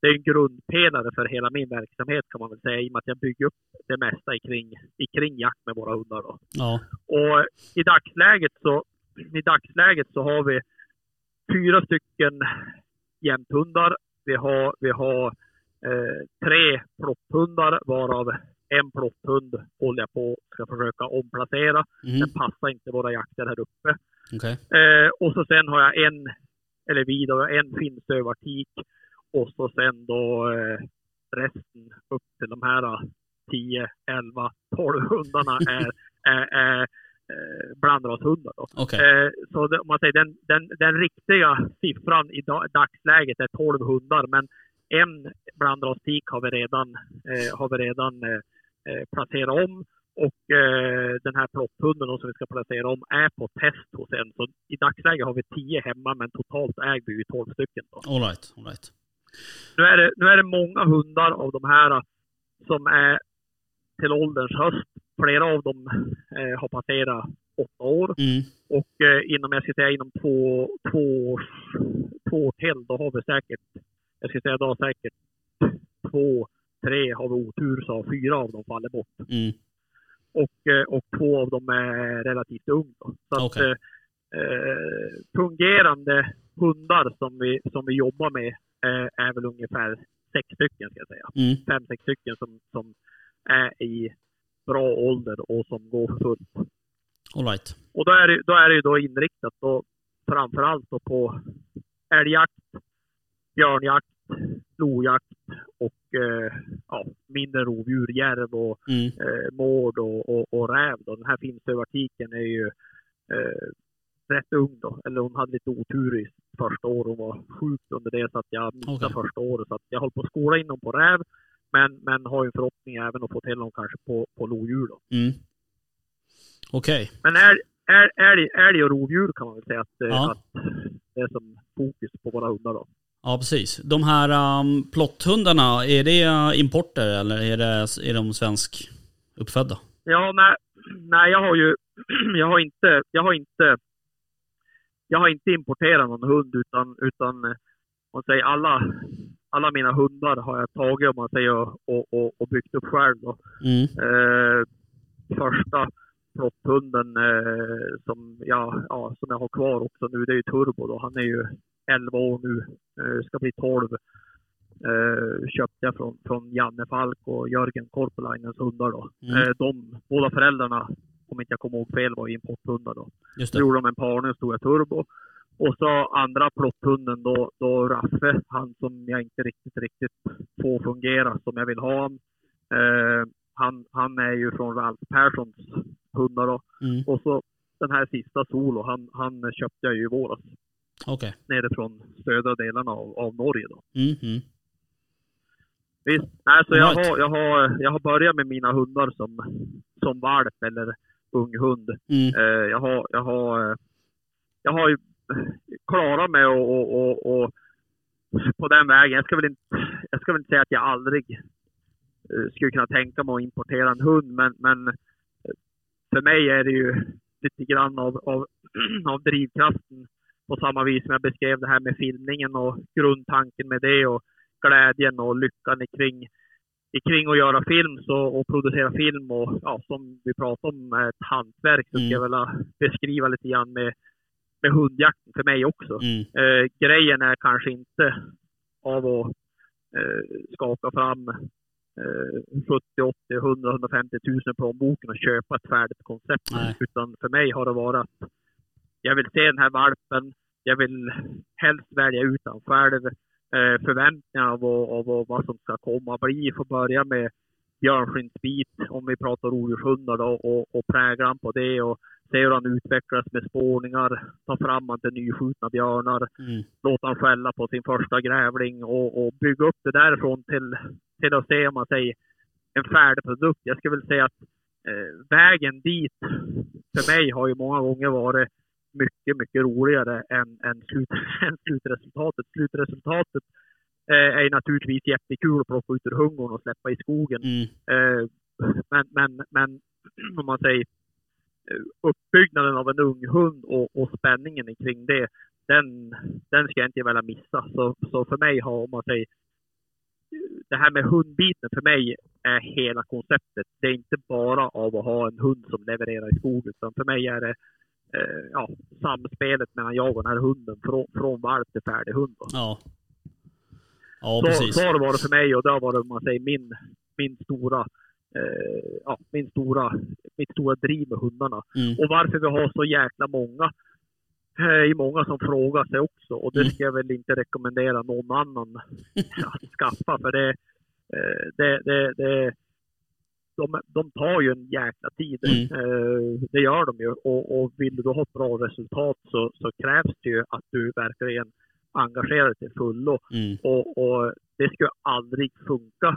det är en grundpelare för hela min verksamhet kan man väl säga i och med att jag bygger upp det mesta i kring, i kring jakt med våra hundar. Då. Ja. Och i dagsläget så, i dagsläget så har vi fyra stycken jämthundar. Vi har, vi har eh, tre plotthundar varav en plotthund håller jag på ska försöka omplacera. Mm. Den passar inte våra jakter här uppe. Okej. Eh, och så sen har jag en, eller vi då, en finnstövartik och så sen då eh, resten upp till de här eh, 10, 11, 12 hundarna är, är, är eh, blandrashundar. Okej. Eh, så det, om man säger den, den, den riktiga siffran i da, dagsläget är 12 hundar, men en blandrastik har vi redan, eh, har vi redan eh, eh, placerat om och eh, den här plotthunden då som vi ska placera om är på test hos en. Så i dagsläget har vi 10 hemma, men totalt äger vi ju 12 stycken. Då. All right. All right. Nu, är det, nu är det många hundar av de här som är till ålderns höst. Flera av dem eh, har passerat åtta år. Mm. Och eh, inom, jag ska säga inom två, två, års, två år till, då har vi säkert, jag ska säga då har säkert två, tre har vi otur så har fyra av dem fallit bort. Mm. Och, eh, och två av dem är relativt unga. Så att, Okej. eh, eh, fungerande hundar som vi, som vi jobbar med eh, är väl ungefär sex stycken ska jag säga. Mm. Fem, sex stycken som, som är i bra ålder och som går fullt. All right. Och då är det, då är det ju då inriktat då framförallt då på älgjakt, björnjakt, lojakt och eh, ja, mindre rovdjur, järv och Mm. eh, mård och, och, och räv. Då. Den här finstövartiken är ju eh, rätt ung då. Eller hon hade lite otur i första året. Hon var sjuk under det så att jag missade Okej. första året. Så att jag höll på att skola in dem på räv. Men, men har ju en förhoppning även att få till dem kanske på, på lodjur då. Mm. Okej. Men älg, älg, älg, älg och rovdjur kan man väl säga att, eh, Ja. att det är som fokus på våra hundar då. Ja, precis. De här um, plotthundarna, är det uh, importer eller är, det, är de svensk uppfödda? Ja, nej, nej jag har ju, jag har inte, jag har inte, jag har inte importerat någon hund utan, utan eh, man säger alla, alla mina hundar har jag tagit om man säger och, och, och, byggt upp själv då. Mm. Eh, första flotthunden eh, som, jag, ja, som jag har kvar också nu, det är ju Turbo då. Han är ju 11 år nu, eh, ska bli 12. Eh, köpte jag från, från Janne Falk och Jörgen Korpelainens hundar då. Mm. Eh, de båda föräldrarna, om inte jag kommer ihåg fel, var importhundar då. Just det. gjorde de en parning, stora turbo. Och så andra plotthunden då, då Raffe, han som jag inte riktigt, riktigt får fungera som jag vill ha han. Eh, han, han är ju från Ralf Perssons hundar då. Mm. Och så den här sista Solo, han, han köpte jag ju i våras. Okej. Nere från södra delarna av, av Norge då. Mm. Mm. Visst. Nej, så jag, har, jag, har, jag har börjat med mina hundar som, som valp eller ung hund. Mm. Eh, jag har, jag har, eh, jag har ju klarat mig och, och, och, och på den vägen. Jag ska väl inte, jag ska väl inte säga att jag aldrig eh, skulle kunna tänka mig att importera en hund, men, men eh, för mig är det ju lite grann av, av, av drivkraften på samma vis som jag beskrev det här med filmningen och grundtanken med det och glädjen och lyckan kring, kring att göra film så, och producera film och ja, som vi pratade om, eh, ett hantverk, så Mm. ska jag vilja beskriva lite grann med, med hundjakten för mig också. Mm. Eh, grejen är kanske inte av att eh, skaka fram eh, 70, 80, 100, 150 000 plånboken och köpa ett färdigt koncept. Nej. Utan för mig har det varit att jag vill se den här valpen. Jag vill helst välja ut den själv. Eh, förväntningar av, vad- av, vad- som ska komma bli. Får börja med björnskinnsbit, om vi pratar rovdjurshundar då, och, och prägla han på det och se hur han utvecklas med spårningar. Ta fram han till nyskjutna björnar Mm. låta han skälla på sin första grävling och, och bygga upp det därifrån till, till att se om man säger en färdig produkt. Jag skulle väl säga att eh, vägen dit för mig har ju många gånger varit mycket, mycket roligare än, än, slut, än slutresultatet. Slutresultatet eh, är ju naturligtvis jättekul att plocka ut ur hungon och släppa i skogen. Mm. Eh, men, men, men om man säger uppbyggnaden av en ung hund och, och spänningen kring det, den, den ska jag inte vilja missa. Så, så för mig har, om man säger, det här med hundbiten för mig är hela konceptet. Det är inte bara av att ha en hund som levererar i skog, utan för mig är det eh, ja, samspelet mellan jag och den här hunden från, från valp till färdig hund. då. Ja. Ja, Så, precis. så har det varit för mig och det har varit om man säger, min, min stora eh, ja, min stora, mitt stora driv med hundarna. Mm. Och varför vi har så jäkla många. Eh, Det är många som frågar sig också och det Mm. ska jag väl inte rekommendera någon annan att skaffa för det, eh, det, det, det de, de tar ju en jäkla tid. Mm. Eh, Det gör de ju. Och, och vill du ha ett bra resultat så, så krävs det ju att du verkligen engagerar dig till fullo. Mm. Och, och det skulle aldrig funka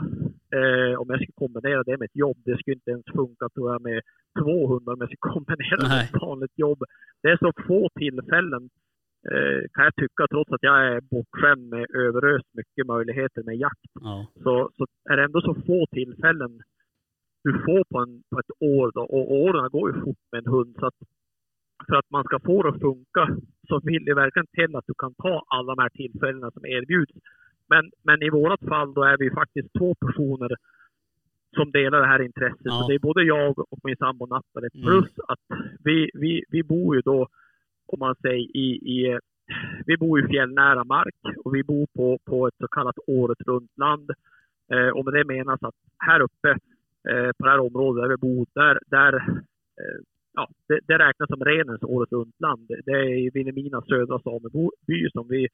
eh, om jag skulle kombinera det med ett jobb. Det skulle inte ens funka tror jag med två hundar om jag skulle kombinera det med Nej. ett vanligt jobb. Det är så få tillfällen eh, kan jag tycka, trots att jag är bortskämd med överöst mycket möjligheter med jakt, Ja. så, så är det ändå så få tillfällen du får på, en, på ett år. Då. Och åren går ju fort med en hund. Så att för att man ska få det att funka så vill det verkligen till att du kan ta alla de här tillfällena som erbjuds. Men, men i vårat fall då är vi faktiskt två personer som delar det här intresset. Ja. Så det är både jag och min sambo Nathalie. Mm. Plus att vi, vi, vi bor ju då, om man säger, i, i vi bor i fjällnära mark och vi bor på, på ett så kallat året runt land. Eh, och med det menas att här uppe eh, på det här området där vi bor, där, där eh, ja, det, det räknas som renens året runt land. Det- är i Vilhelmina södra sameby som vi,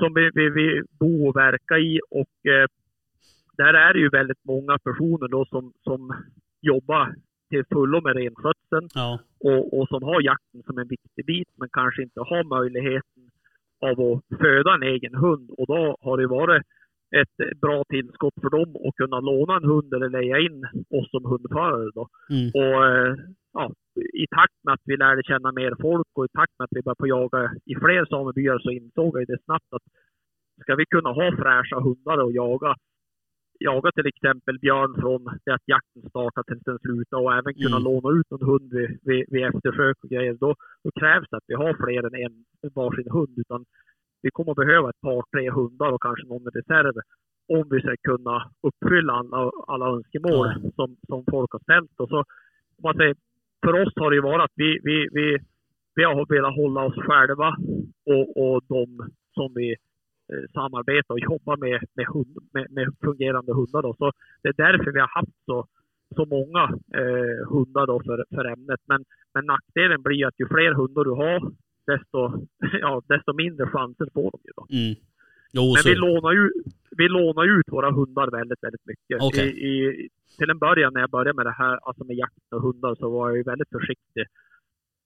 som vi, vi, vi bor och verkar i. Och eh, där är det ju väldigt många personer då som, som jobbar till fullo med renskötseln Ja. och, och som har jakten som en viktig bit men kanske inte har möjligheten av att föda en egen hund. Och då har det varit ett bra tillskott för dem att kunna låna en hund eller leja in oss som hundförare. Då. Mm. Och eh, ja, i takt med att vi lärde känna mer folk och i takt med att vi började jaga i fler samebyar så insåg jag det snabbt att ska vi kunna ha fräscha hundar och jaga, jaga till exempel björn från det att jakten startar tills den slutar och även kunna Mm. låna ut en hund vid, vid, vid eftersök och grejer, då, då krävs det att vi har fler än en varsin hund. Utan vi kommer att behöva ett par, tre hundar och kanske någon reserv om vi ska kunna uppfylla alla, alla önskemål Ja. som, som folk har ställt. Och så, man säger, för oss har det ju varit att vi, vi, vi, vi har velat hålla oss själva och, och de som vi eh, samarbetar och jobbar med, med, hund, med, med fungerande hundar. Då. Så det är därför vi har haft så, så många eh, hundar då för, för ämnet. Men, men nackdelen blir att ju fler hundar du har, desto, ja, desto mindre chanser får de ju. Då. Mm. Jo, Men så. vi lånar, ju, vi lånar ut våra hundar väldigt, väldigt mycket. Okej. I, i, till en början när jag började med det här, alltså med jakt och hundar, så var jag ju väldigt försiktig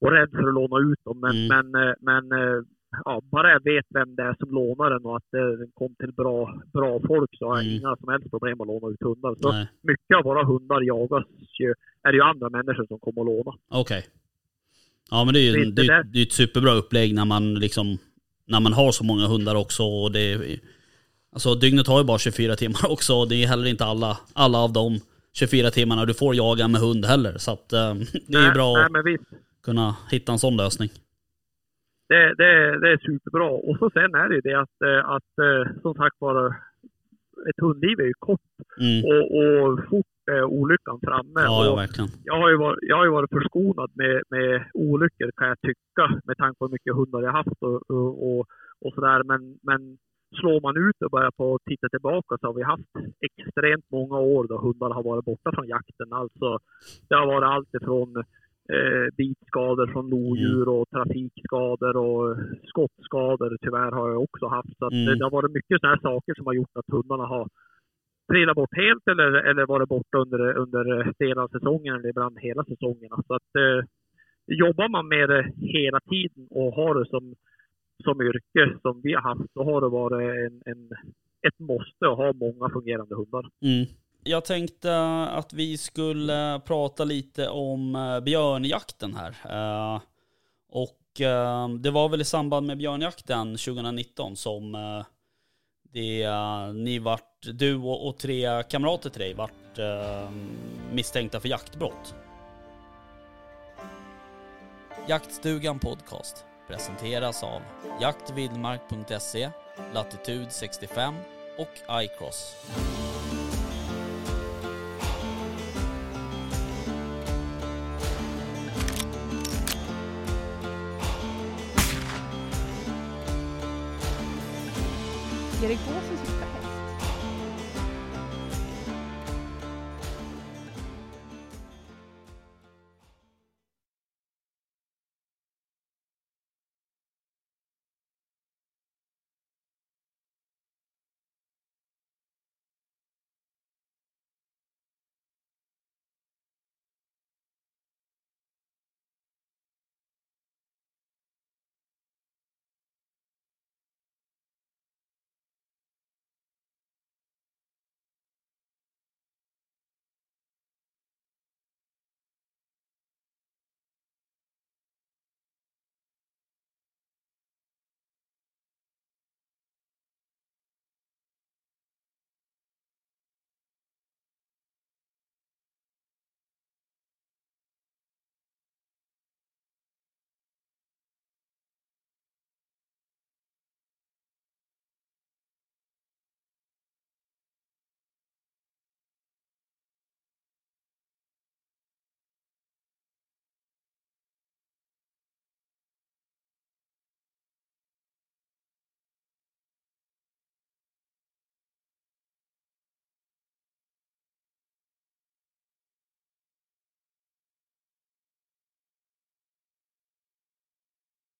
och rädd för att låna ut dem. Men, Mm. men, eh, men eh, ja, bara jag vet vem det är som lånar den och att eh, den kom till bra, bra folk så har jag Mm. inga som helst problem att låna ut hundar. Så Nej. mycket av våra hundar jagas ju, är det ju andra människor som kommer att låna. Okej. Ja men det är ju det det är, där- det är ett superbra upplägg när man liksom när man har så många hundar också. Och det alltså dygnet har ju bara 24 timmar också och det är heller inte alla, alla av de 24 timmarna du får jaga med hund heller. Så att eh, det är ju bra Nej, att visst. kunna hitta en sån lösning. det, det, det är superbra. Och så sen är det ju det att, eh, att eh, som sagt var ett hundliv är ju kort Mm. och, och fort är olyckan framme. Ja, ja, verkligen. jag, har ju varit, jag har varit förskonad med, med olyckor kan jag tycka med tanke på hur mycket hundar jag haft och, och, och, sådär. Men, men slår man ut och börjar på att titta tillbaka så har vi haft extremt många år då hundarna har varit borta från jakten. Alltså det har varit allt ifrån eh, bitskador från lodjur och trafikskador och skottskador tyvärr har jag också haft. Så Mm. det, det har varit mycket sådana här saker som har gjort att hundarna har trillat bort helt eller, eller varit borta under, under delar av säsongen eller ibland hela säsongerna. Så att eh, jobbar man med det hela tiden och har det som, som yrke som vi har haft, då har det varit en, en, ett måste att ha många fungerande hundar. Mm. Jag tänkte att vi skulle prata lite om eh, björnjakten här. Eh, och eh, det var väl i samband med björnjakten 2019 som det, ni vart, du och, tre kamrater till dig vart misstänkta för jaktbrott. Jaktstugan Podcast presenteras av jaktvildmark.se, Latitude 65 och iCross. gerekiyor mu sizden?